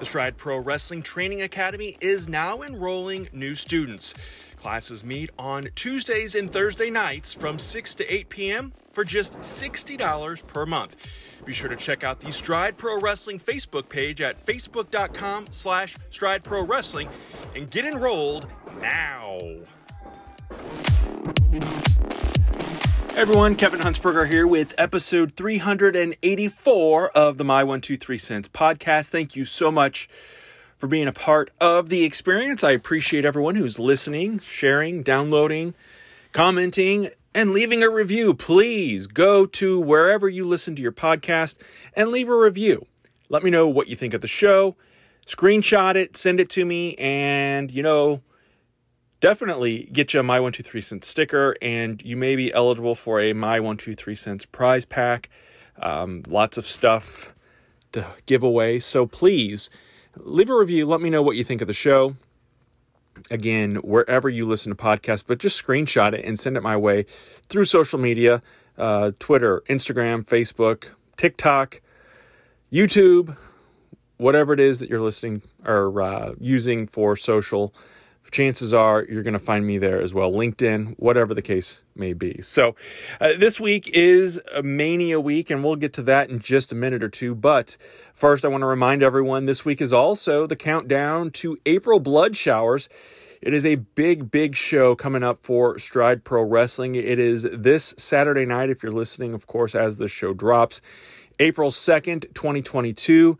The Stride Pro Wrestling Training Academy is now enrolling new students. Classes meet on Tuesdays and Thursday nights from 6 to 8 p.m. for just $60 per month. Be sure to check out the Stride Pro Wrestling Facebook page at facebook.com slash stride pro wrestling and get enrolled now. Everyone, Kevin Huntsberger here with episode 384 of the My 123 Cents podcast. Thank you so much for being a part of the experience. I appreciate everyone who's listening, sharing, downloading, commenting, and leaving a review. Please go to wherever you listen to your podcast and leave a review. Let me know what you think of the show. Screenshot it, send it to me, and you know, definitely get you a my 123 cents sticker and you may be eligible for a my 123 cents prize pack. Um, lots of stuff to give away. So please leave a review. Let me know what you think of the show. Again wherever you listen to podcasts but just screenshot it and send it my way through social media uh, twitter instagram facebook tiktok youtube whatever it is that you're listening or uh, using for social chances are you're going to find me there as well. LinkedIn, whatever the case may be. So, uh, this week is a Mania week, and we'll get to that in just a minute or two. But first, I want to remind everyone this week is also the countdown to April Blood Showers. It is a big, big show coming up for Stride Pro Wrestling. It is this Saturday night, if you're listening, of course, as the show drops, April 2nd, 2022.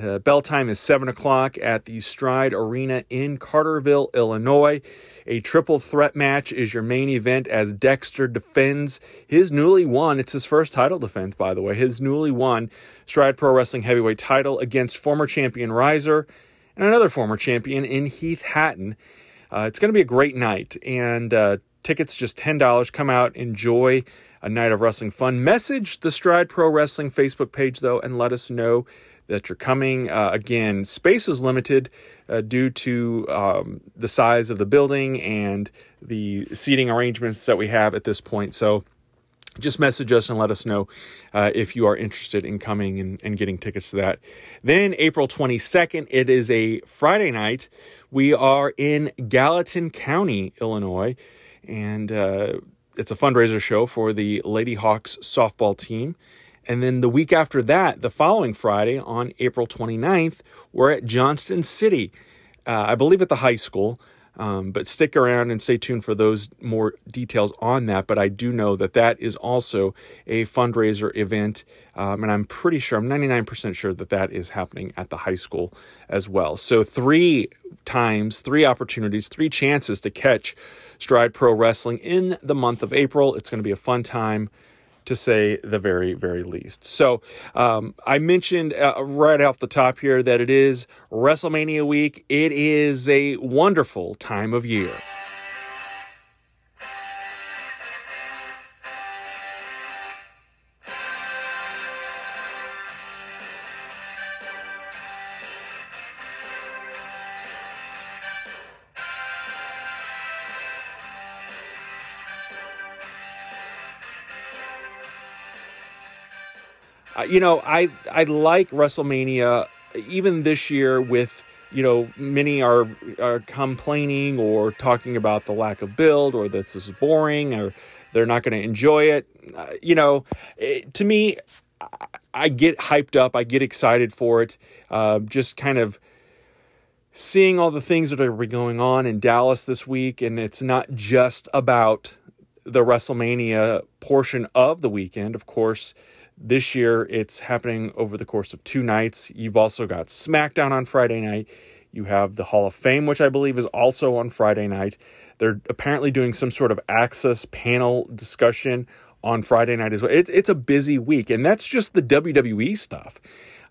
Uh, bell time is 7 o'clock at the Stride Arena in Carterville, Illinois. A triple threat match is your main event as Dexter defends his newly won, it's his first title defense, by the way, his newly won Stride Pro Wrestling Heavyweight title against former champion Riser and another former champion in Heath Hatton. Uh, it's going to be a great night, and uh, tickets just $10. Come out, enjoy a night of wrestling fun. Message the Stride Pro Wrestling Facebook page, though, and let us know that you're coming. Uh, again, space is limited uh, due to um, the size of the building and the seating arrangements that we have at this point. So just message us and let us know uh, if you are interested in coming and, and, getting tickets to that. Then, April 22nd, it is a Friday night. We are in Gallatin County, Illinois, and uh, it's a fundraiser show for the Lady Hawks softball team. And then the week after that, the following Friday on April 29th, we're at Johnston City, uh, I believe at the high school. Um, but stick around and stay tuned for those more details on that. But I do know that that is also a fundraiser event. Um, and I'm pretty sure, I'm 99% sure that that is happening at the high school as well. So, three times, three opportunities, three chances to catch Stride Pro Wrestling in the month of April. It's going to be a fun time to say the very, very least. So um, I mentioned uh, right off the top here that it is WrestleMania week. It is a wonderful time of year. You know, I I like WrestleMania even this year with you know many are are complaining or talking about the lack of build or this is boring or they're not going to enjoy it. Uh, you know, it, to me, I, I, get hyped up. I get excited for it. Uh, just kind of seeing all the things that are going on in Dallas this week, and it's not just about the WrestleMania portion of the weekend. Of course, this year it's happening over the course of two nights. You've also got SmackDown on Friday night. You have the Hall of Fame, which I believe is also on Friday night. They're apparently doing some sort of access panel discussion on Friday night as well. It's it's a busy week, and that's just the WWE stuff.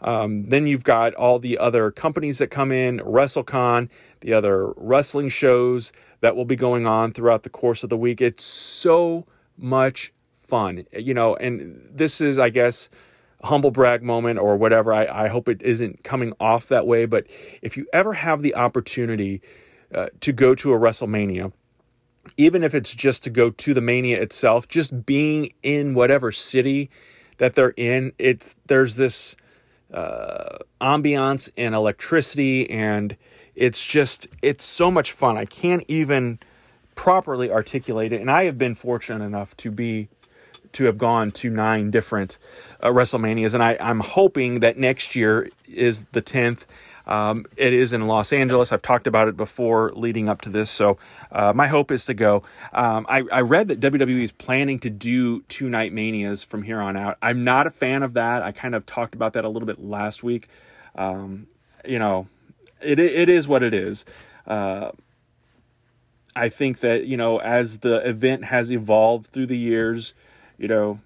Um, then you've got all the other companies that come in, WrestleCon, the other wrestling shows that will be going on throughout the course of the week. It's so much fun, you know, and this is, I guess, a humble brag moment or whatever. I, I hope it isn't coming off that way, but if you ever have the opportunity uh, to go to a WrestleMania, even if it's just to go to the mania itself, just being in whatever city that they're in, it's there's this uh, ambiance and electricity, and it's just it's so much fun. I can't even properly articulate it, and I have been fortunate enough to be to have gone to nine different uh, WrestleManias, and I, I'm hoping that next year is the tenth. Um, it is in Los Angeles. I've talked about it before leading up to this. So uh, my hope is to go. Um, I, I, read that WWE is planning to do two night manias from here on out. I'm not a fan of that. I kind of talked about that a little bit last week. Um, you know, it it is what it is. Uh, I think that you know as the event has evolved through the years, you know,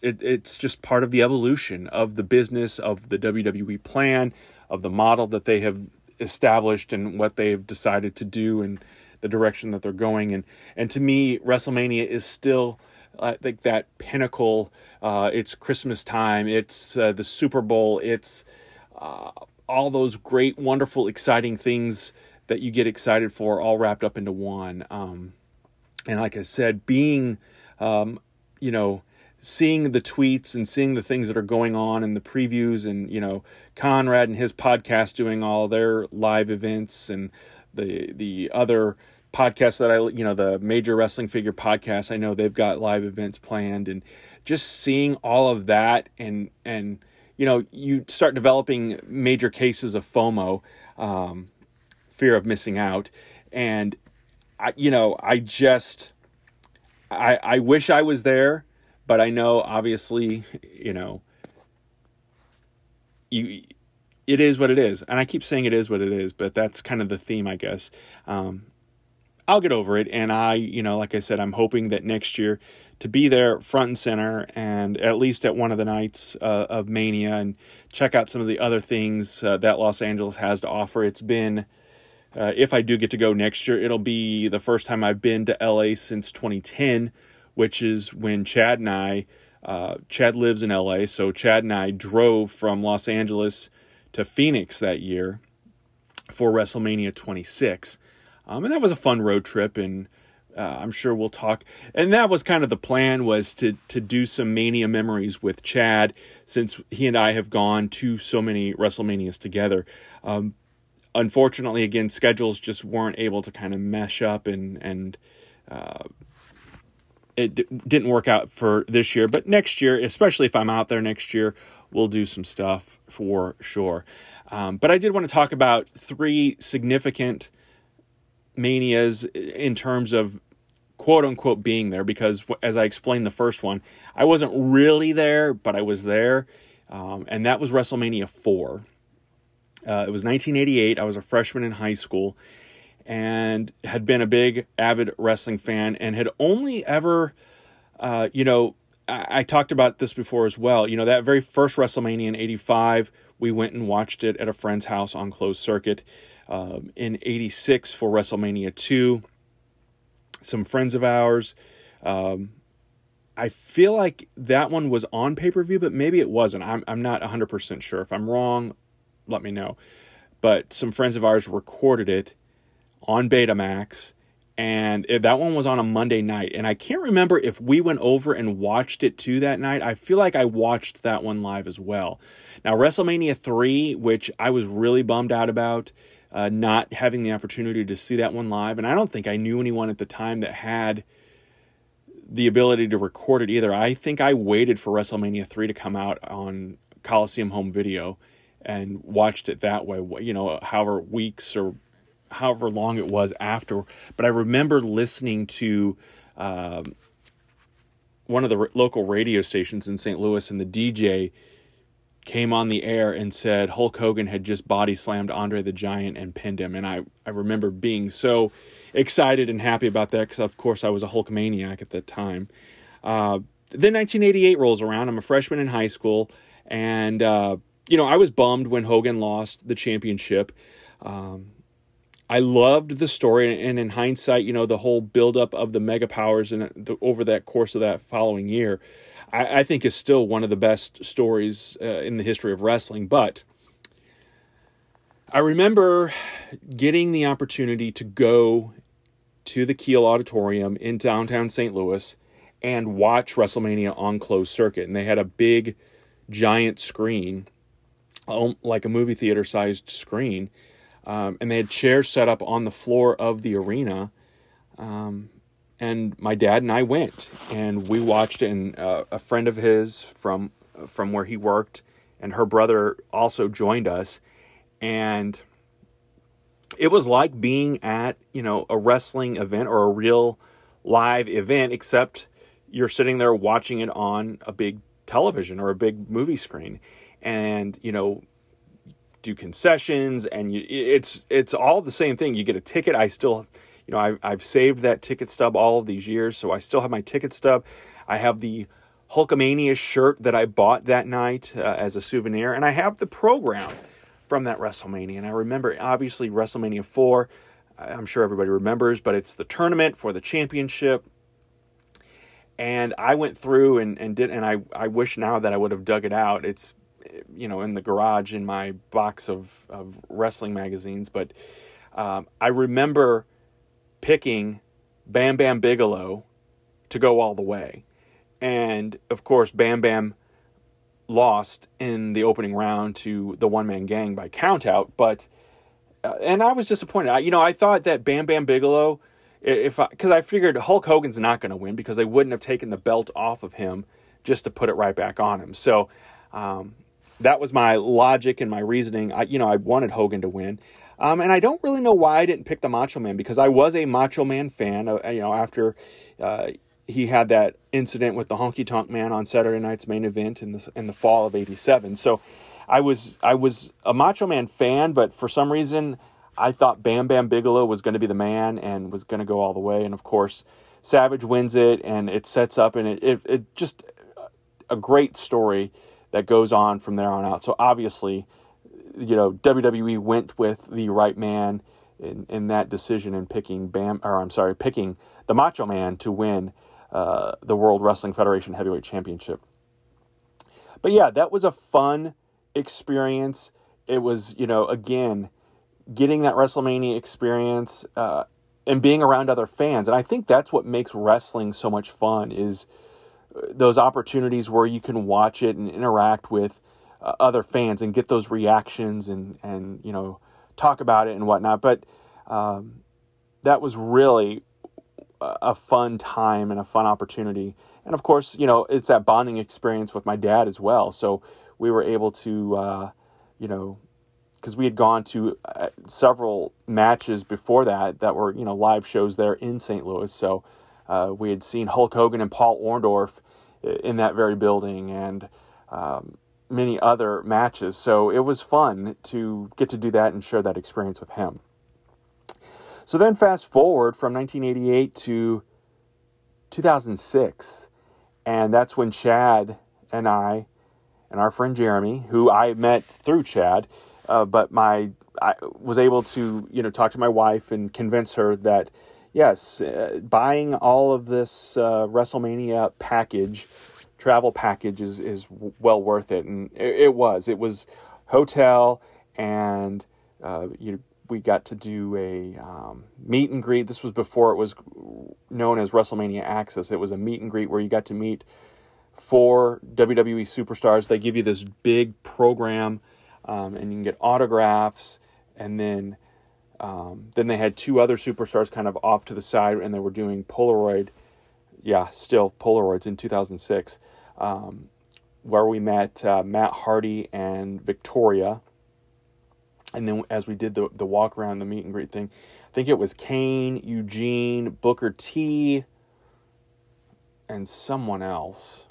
it, it's just part of the evolution of the business of the WWE plan of the model that they have established and what they've decided to do and the direction that they're going and and to me WrestleMania is still uh, like that pinnacle. Uh, it's Christmas time. It's uh, the Super Bowl. It's uh, all those great wonderful exciting things that you get excited for all wrapped up into one. Um, and like I said being um, you know seeing the tweets and seeing the things that are going on and the previews and you know Conrad and his podcast doing all their live events and the the other podcasts that I you know the major wrestling figure podcast I know they've got live events planned and just seeing all of that and and you know you start developing major cases of FOMO um, fear of missing out. And I you know I just I I wish I was there but I know obviously, you know, you it is what it is, and I keep saying it is what it is, but that's kind of the theme, I guess. Um, I'll get over it, and I, you know, like I said, I'm hoping that next year to be there front and center, and at least at one of the nights uh, of Mania, and check out some of the other things uh, that Los Angeles has to offer. It's been. Uh, if I do get to go next year, it'll be the first time I've been to LA since 2010, which is when Chad and I, uh, Chad lives in LA, so Chad and I drove from Los Angeles to Phoenix that year for WrestleMania 26. Um, and that was a fun road trip, and uh, I'm sure we'll talk. And that was kind of the plan was to to do some Mania memories with Chad, since he and I have gone to so many WrestleManias together. Um, unfortunately, again, schedules just weren't able to kind of mesh up and and uh, it d- didn't work out for this year, but next year, especially if I'm out there next year, we'll do some stuff for sure. Um, but I did want to talk about three significant manias in terms of quote unquote being there because as I explained the first one, I wasn't really there, but I was there. Um, and that was WrestleMania 4. Uh, it was 1988. I was a freshman in high school and had been a big avid wrestling fan and had only ever uh, you know I, I, talked about this before as well you know that very first wrestlemania in 85 we went and watched it at a friend's house on closed circuit um, in 86 for wrestlemania 2 some friends of ours um, I feel like that one was on pay per view, but maybe it wasn't. I'm, I'm not 100% sure. If I'm wrong, let me know. But some friends of ours recorded it on Betamax, and that one was on a Monday night. And I can't remember if we went over and watched it too that night. I feel like I watched that one live as well. Now, WrestleMania 3, which I was really bummed out about, uh, not having the opportunity to see that one live. And I don't think I knew anyone at the time that had the ability to record it either. I think I waited for WrestleMania 3 to come out on Coliseum Home Video and watched it that way. You know, however weeks or however long it was after. But I remember listening to um, one of the r- local radio stations in St. Louis, and the DJ came on the air and said Hulk Hogan had just body slammed Andre the Giant and pinned him. And I, I remember being so excited and happy about that because, of course, I was a Hulk maniac at the time. Uh, then 1988 rolls around. I'm a freshman in high school. And, uh, you know, I was bummed when Hogan lost the championship. Um, I loved the story, and in hindsight, you know, the whole buildup of the mega powers and the, over that course of that following year, I, I, think is still one of the best stories uh, in the history of wrestling. But I remember getting the opportunity to go to the Kiel Auditorium in downtown St. Louis and watch WrestleMania on closed circuit, and they had a big, giant screen, like a movie theater sized screen um, and they had chairs set up on the floor of the arena. Um, and my dad and I went, and we watched. And uh, a friend of his from from where he worked, and her brother also joined us, and it was like being at you know a wrestling event or a real live event, except you're sitting there watching it on a big television or a big movie screen, and you know do concessions and you, it's it's all the same thing. You get a ticket. I still you know I, i've saved that ticket stub all of these years so i still have my ticket stub. I have the hulkamania shirt that i bought that night uh, as a souvenir and i have the program from that wrestlemania. And i remember obviously wrestlemania 4 i'm sure everybody remembers but it's the tournament for the championship. And i went through and, and did and I, I wish now that i would have dug it out. It's you know, in the garage in my box of, of wrestling magazines. But um, I remember picking Bam Bam Bigelow to go all the way. And of course, Bam Bam lost in the opening round to the one man gang by countout. But, uh, and I was disappointed. I, you know, I thought that Bam Bam Bigelow, if because I, I figured Hulk Hogan's not going to win because they wouldn't have taken the belt off of him just to put it right back on him. So um, that was my logic and my reasoning. I, you know, I wanted Hogan to win. Um, and I don't really know why I didn't pick the Macho Man because I was a Macho Man fan. Uh, you know, after uh, he had that incident with the Honky Tonk Man on Saturday Night's main event in the in the fall of '87. So I was I was a Macho Man fan, but for some reason I thought Bam Bam Bigelow was going to be the man and was going to go all the way. And of course, Savage wins it, and it sets up and it it, it just a great story that goes on from there on out. So obviously, you know, WWE went with the right man in, in that decision in picking Bam, or I'm sorry, picking the Macho Man to win uh, the World Wrestling Federation Heavyweight Championship. But yeah, that was a fun experience. It was, you know, again, getting that WrestleMania experience uh, and being around other fans. And I think that's what makes wrestling so much fun is those opportunities where you can watch it and interact with uh, other fans and get those reactions and and you know talk about it and whatnot. But um, that was really a fun time and a fun opportunity. And of course, you know, it's that bonding experience with my dad as well. So we were able to, uh, you know, because we had gone to uh, several matches before that that were, you know, live shows there in St. Louis. So uh, we had seen Hulk Hogan and Paul Orndorff in that very building and um, many other matches. So it was fun to get to do that and share that experience with him. So then, fast forward from 1988 to 2006, and that's when Chad and I and our friend Jeremy, who I met through Chad, uh, but my I was able to you know talk to my wife and convince her that yes, uh, buying all of this uh, WrestleMania package, travel package is, is well worth it. And it, it was. It was hotel and uh, you we got to do a um, meet and greet. This was before it was known as WrestleMania Access. It was a meet and greet where you got to meet four WWE superstars. They give you this big program, um, and you can get autographs, and then um, then they had two other superstars kind of off to the side, and they were doing Polaroid, yeah, still Polaroids in 2006, um, where we met uh, Matt Hardy and Victoria. and then as we did the the walk around the meet and greet thing, I think it was Kane, Eugene, Booker T, and someone else.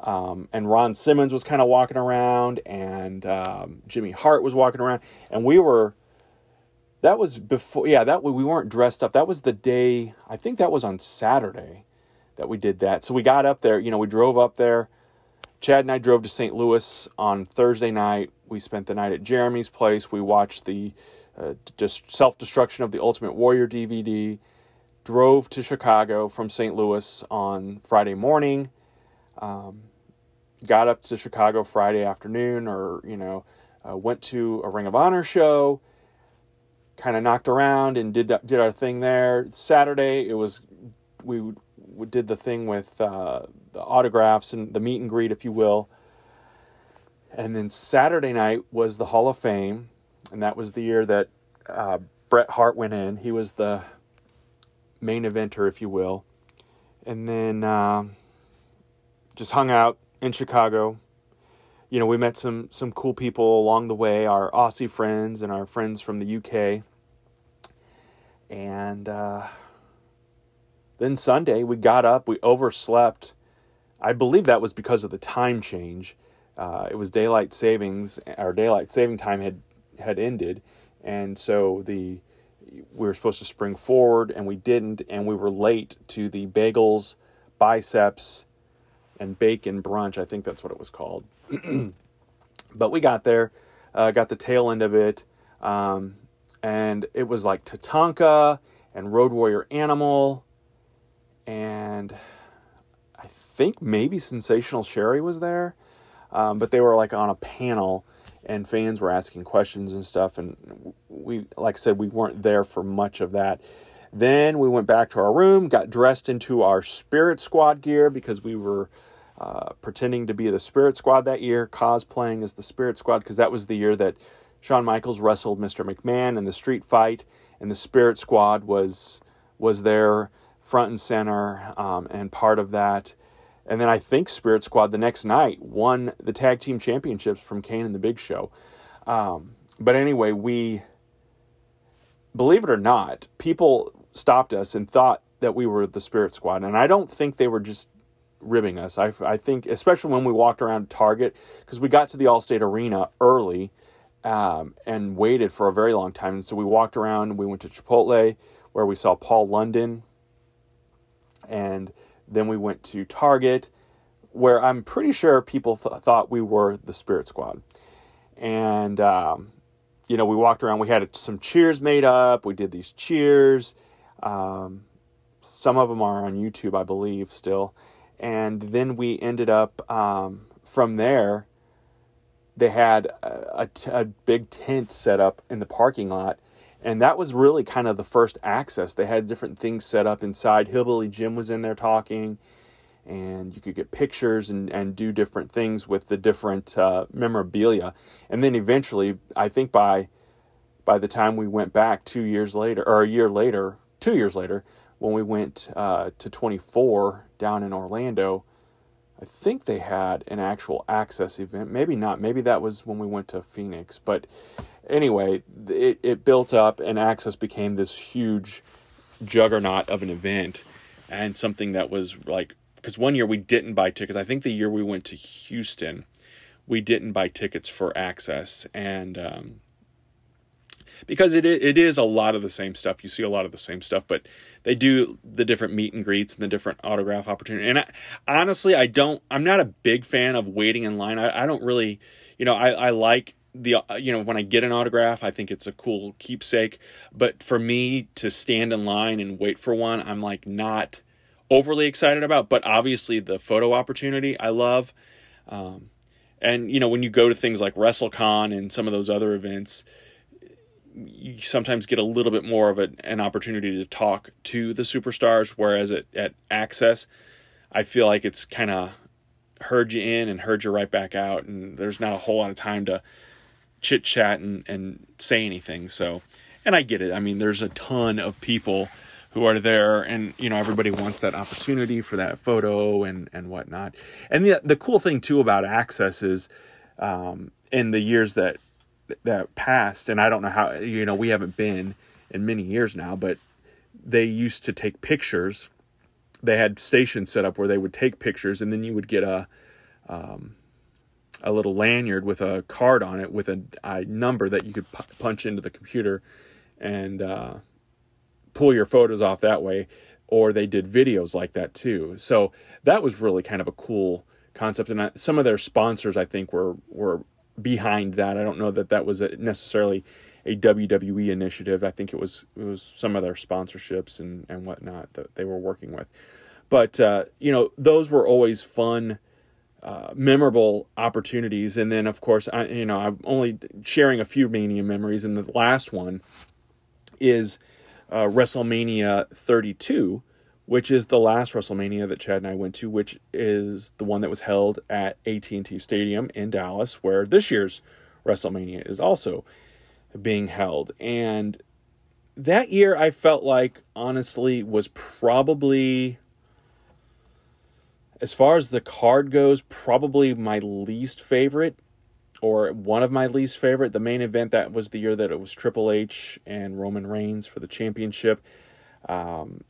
Um, and Ron Simmons was kind of walking around, and um, Jimmy Hart was walking around, and we were. That was before, yeah. That we weren't dressed up. That was the day. I think that was on Saturday that we did that. So we got up there. You know, we drove up there. Chad and I drove to St. Louis on Thursday night. We spent the night at Jeremy's place. We watched the uh, just self destruction of the Ultimate Warrior DVD. Drove to Chicago from St. Louis on Friday morning. Um, got up to Chicago Friday afternoon, or you know, uh, went to a Ring of Honor show. Kind of knocked around and did did our thing there. Saturday it was we we did the thing with uh, the autographs and the meet and greet, if you will. And then Saturday night was the Hall of Fame, and that was the year that uh, Bret Hart went in. He was the main eventer, if you will. And then uh, just hung out in Chicago. You know, we met some some cool people along the way, our Aussie friends and our friends from the UK. And uh, then Sunday, we got up, we overslept. I believe that was because of the time change. Uh, it was daylight savings, our daylight saving time had had ended, and so the we were supposed to spring forward, and we didn't, and we were late to the bagels, biceps, and bacon brunch. I think that's what it was called. but we got there, uh, got the tail end of it, um, and it was like Tatanka and Road Warrior Animal and I think maybe Sensational Sherri was there, um, but they were like on a panel and fans were asking questions and stuff. And we, like I said, we weren't there for much of that. Then we went back to our room, got dressed into our Spirit Squad gear because we were uh, pretending to be the Spirit Squad that year, cosplaying as the Spirit Squad because that was the year that Shawn Michaels wrestled Mr. McMahon in the street fight, and the Spirit Squad was was there front and center um, and part of that. And then I think Spirit Squad the next night won the tag team championships from Kane and the Big Show. Um, but anyway, we, believe it or not, people stopped us and thought that we were the Spirit Squad. And I don't think they were just ribbing us. I, I think, especially when we walked around Target, because we got to the Allstate Arena early um, and waited for a very long time. And so we walked around, we went to Chipotle where we saw Paul London and then we went to Target, where I'm pretty sure people th- thought we were the Spirit Squad. And, um, you know, we walked around, we had some cheers made up, we did these cheers. Um, some of them are on YouTube, I believe, still. And then we ended up um, from there. They had a, a, big tent set up in the parking lot and that was really kind of the first access. They had different things set up inside. Hillbilly Jim was in there talking, and you could get pictures and, and do different things with the different uh, memorabilia. And then eventually, I think by by the time we went back two years later, or a year later, two years later, when we went uh, to 24 down in Orlando, I think they had an actual access event. Maybe not. Maybe that was when we went to Phoenix. But anyway, it, it built up and Access became this huge juggernaut of an event and something that was like, because one year we didn't buy tickets. I think the year we went to Houston, we didn't buy tickets for Access. And, um, because it it is a lot of the same stuff. You see a lot of the same stuff, but they do the different meet and greets and the different autograph opportunity. And I, honestly, I don't. I'm not a big fan of waiting in line. I, I don't really, you know, I, I like the uh, you know when I get an autograph, I think it's a cool keepsake. But for me to stand in line and wait for one, I'm like not overly excited about. But obviously, the photo opportunity I love. Um, and you know when you go to things like WrestleCon and some of those other events, you sometimes get a little bit more of a, an opportunity to talk to the superstars. Whereas at at Access, I feel like it's kind of herd you in and herd you right back out, and there's not a whole lot of time to chit chat and, and say anything. So, and I get it. I mean, there's a ton of people who are there and you know everybody wants that opportunity for that photo and and whatnot and the the cool thing too about access is um, in the years that that passed, and I don't know how you know we haven't been in many years now, but they used to take pictures. They had stations set up where they would take pictures, and then you would get a um, a little lanyard with a card on it with a, a number that you could pu- punch into the computer and uh, pull your photos off that way. Or they did videos like that too. So that was really kind of a cool concept. And I, some of their sponsors, I think, were were behind that. I don't know that that was a, necessarily a WWE initiative. I think it was it was some of their sponsorships and and whatnot that they were working with. But uh, you know, those were always fun uh, memorable opportunities. And then, of course, I you know I'm only sharing a few Mania memories, and the last one is uh, WrestleMania 32, which is the last WrestleMania that Chad and I went to, which is the one that was held at AT&T Stadium in Dallas, where this year's WrestleMania is also being held. And that year, I felt like honestly was probably as far as the card goes, probably my least favorite or one of my least favorite. The main event that was the year that it was Triple H and Roman Reigns for the championship. Um,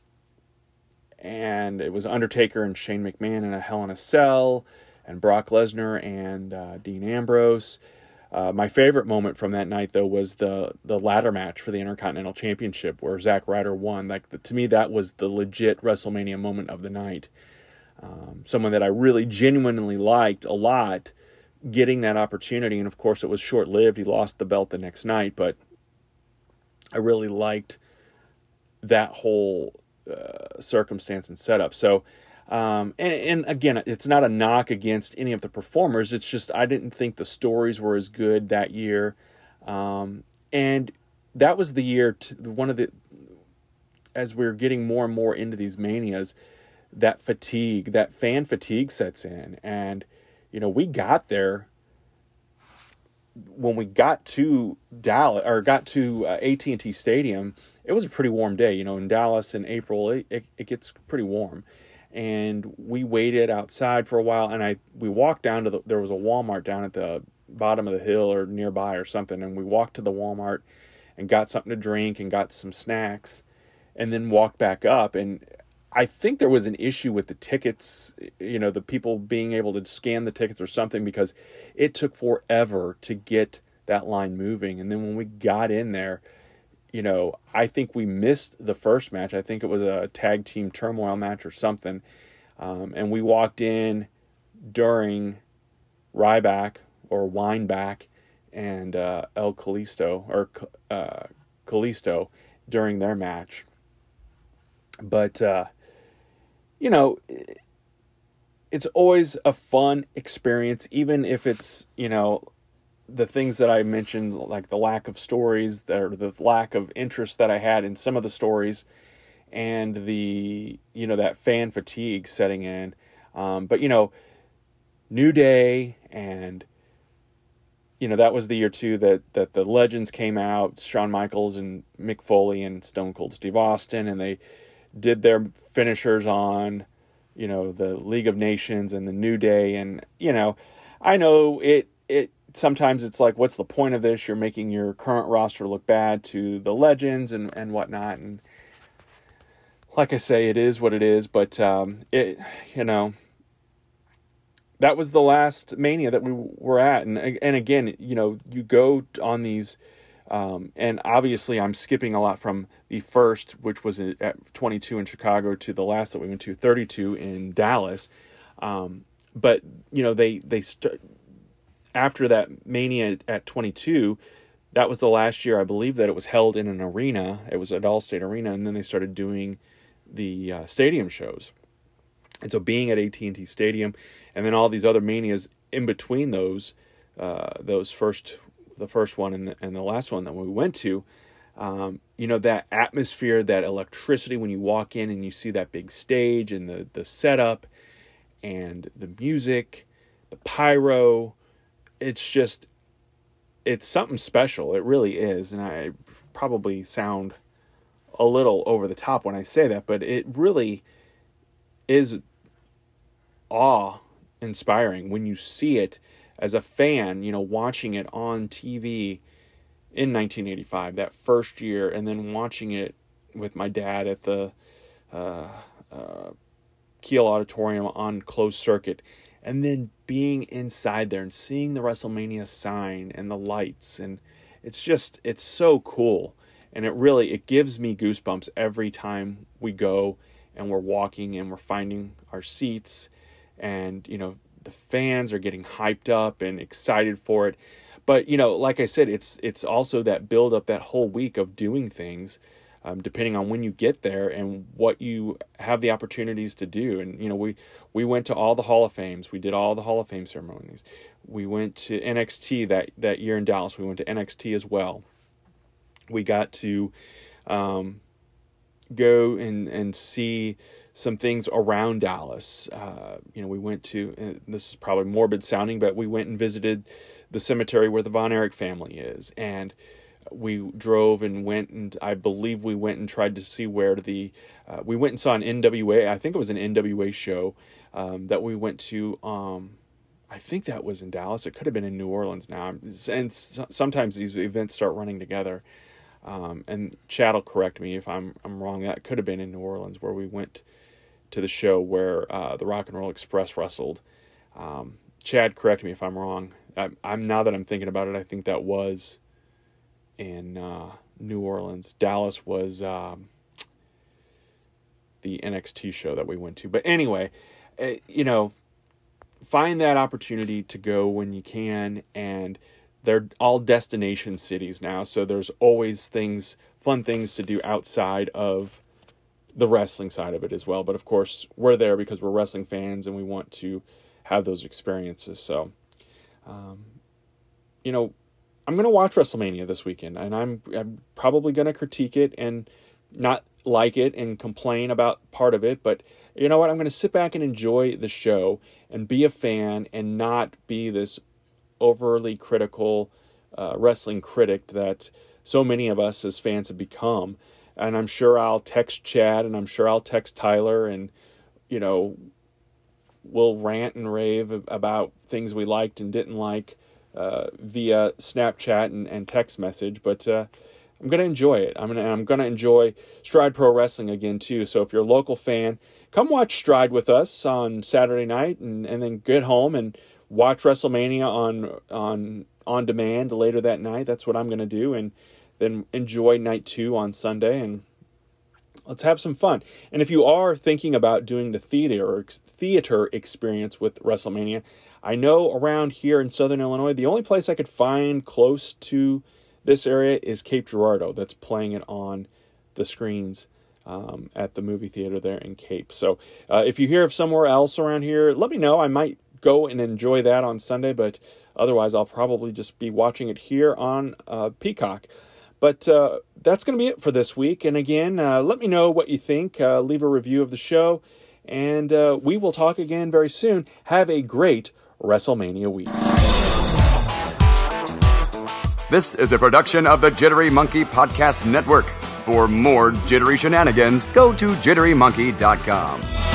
and it was Undertaker and Shane McMahon in a Hell in a Cell, and Brock Lesnar and uh, Dean Ambrose. Uh, my favorite moment from that night, though, was the the ladder match for the Intercontinental Championship, where Zack Ryder won. Like the, to me, that was the legit WrestleMania moment of the night um, someone that I really genuinely liked a lot getting that opportunity. And of course, it was short lived. He lost the belt the next night, but I really liked that whole uh, circumstance and setup. So, um, and, and, again, it's not a knock against any of the performers. It's just I didn't think the stories were as good that year. Um, and that was the year, to, one of the, as we are getting more and more into these manias, that fatigue, that fan fatigue sets in. And, you know, we got there when we got to Dallas or got to uh, AT&T Stadium, it was a pretty warm day. You know, in Dallas in April, it, it, it, gets pretty warm. And we waited outside for a while and I we walked down to the there was a Walmart down at the bottom of the hill or nearby or something and we walked to the Walmart and got something to drink and got some snacks and then walked back up and I think there was an issue with the tickets, you know, the people being able to scan the tickets or something because it took forever to get that line moving. And then when we got in there, you know, I think we missed the first match. I think it was a tag team turmoil match or something. Um, and we walked in during Ryback or Wineback and uh, El Kalisto or uh, Kalisto during their match. But uh, you know, it's always a fun experience, even if it's, you know, the things that I mentioned, like the lack of stories, or the lack of interest that I had in some of the stories, and the, you know, that fan fatigue setting in. Um, but, you know, New Day and, you know, that was the year too that, that the legends came out, Shawn Michaels and Mick Foley and Stone Cold Steve Austin, and they, did their finishers on, you know, the League of Nations and the New Day, and you know, I know it it sometimes it's like, what's the point of this? You're making your current roster look bad to the legends and and whatnot, and like I say, it is what it is. But um, it, you know, that was the last mania that we were at, and and again, you know, you go on these um, and obviously, I'm skipping a lot from the first, which was at 22 in Chicago, to the last that we went to, 32 in Dallas. Um, but you know, they they st- after that mania at 22, that was the last year I believe that it was held in an arena. It was at Allstate Arena, and then they started doing the uh, stadium shows. And so, being at AT&T Stadium, and then all these other manias in between those, uh, those first the first one and the, and the last one that we went to, um, you know that atmosphere, that electricity when you walk in and you see that big stage and the the setup and the music, the pyro, it's just it's something special. It really is, and I probably sound a little over the top when I say that, but it really is awe inspiring when you see it as a fan, you know, watching it on TV in 1985, that first year, and then watching it with my dad at the uh, uh, Kiel Auditorium on closed circuit, and then being inside there and seeing the WrestleMania sign and the lights, and it's just it's so cool, and it really it gives me goosebumps every time we go and we're walking and we're finding our seats, and you know the fans are getting hyped up and excited for it. But you know, like I said, it's it's also that build up that whole week of doing things, um, depending on when you get there and what you have the opportunities to do. And you know, we we went to all the Hall of Fames. We did all the Hall of Fame ceremonies. We went to NXT that that year in Dallas. We went to NXT as well. We got to um, go and and see some things around Dallas. Uh, you know, we went to this is probably morbid sounding, but we went and visited the cemetery where the Von Erich family is, and we drove and went and I believe we went and tried to see where the uh, we went and saw an NWA. I think it was an NWA show um, that we went to. Um, I think that was in Dallas. It could have been in New Orleans now. And sometimes these events start running together. Um, and Chad will correct me if I'm I'm wrong. That could have been in New Orleans where we went to the show where uh, the Rock and Roll Express wrestled. Um, Chad, correct me if I'm wrong. I, am now that I'm thinking about it, I think that was in uh, New Orleans. Dallas was um, the NXT show that we went to. But anyway, uh, you know, find that opportunity to go when you can, and they're all destination cities now. So there's always things, fun things to do outside of the wrestling side of it as well. But of course, we're there because we're wrestling fans and we want to have those experiences. So, um, you know, I'm going to watch WrestleMania this weekend and I'm, I'm probably going to critique it and not like it and complain about part of it. But you know what? I'm going to sit back and enjoy the show and be a fan and not be this overly critical uh, wrestling critic that so many of us as fans have become and I'm sure I'll text Chad and I'm sure I'll text Tyler and you know we'll rant and rave about things we liked and didn't like uh, via Snapchat and, and text message, but uh, I'm gonna enjoy it. I'm gonna I'm gonna enjoy Stride Pro Wrestling again too. So if you're a local fan, come watch Stride with us on Saturday night, and, and then get home and watch WrestleMania on on on demand later that night. That's what I'm gonna do, and then enjoy night two on Sunday and let's have some fun. And if you are thinking about doing the theater theater experience with WrestleMania, I know around here in Southern Illinois, the only place I could find close to this area is Cape Girardeau. That's playing it on the screens um, at the movie theater there in Cape. So uh, if you hear of somewhere else around here, let me know. I might go and enjoy that on Sunday, but otherwise, I'll probably just be watching it here on uh, Peacock. But uh, that's going to be it for this week. And again, uh, let me know what you think. Uh, leave a review of the show. And uh, we will talk again very soon. Have a great WrestleMania week. This is a production of the Jittery Monkey Podcast Network. For more jittery shenanigans, go to jitterymonkey.com.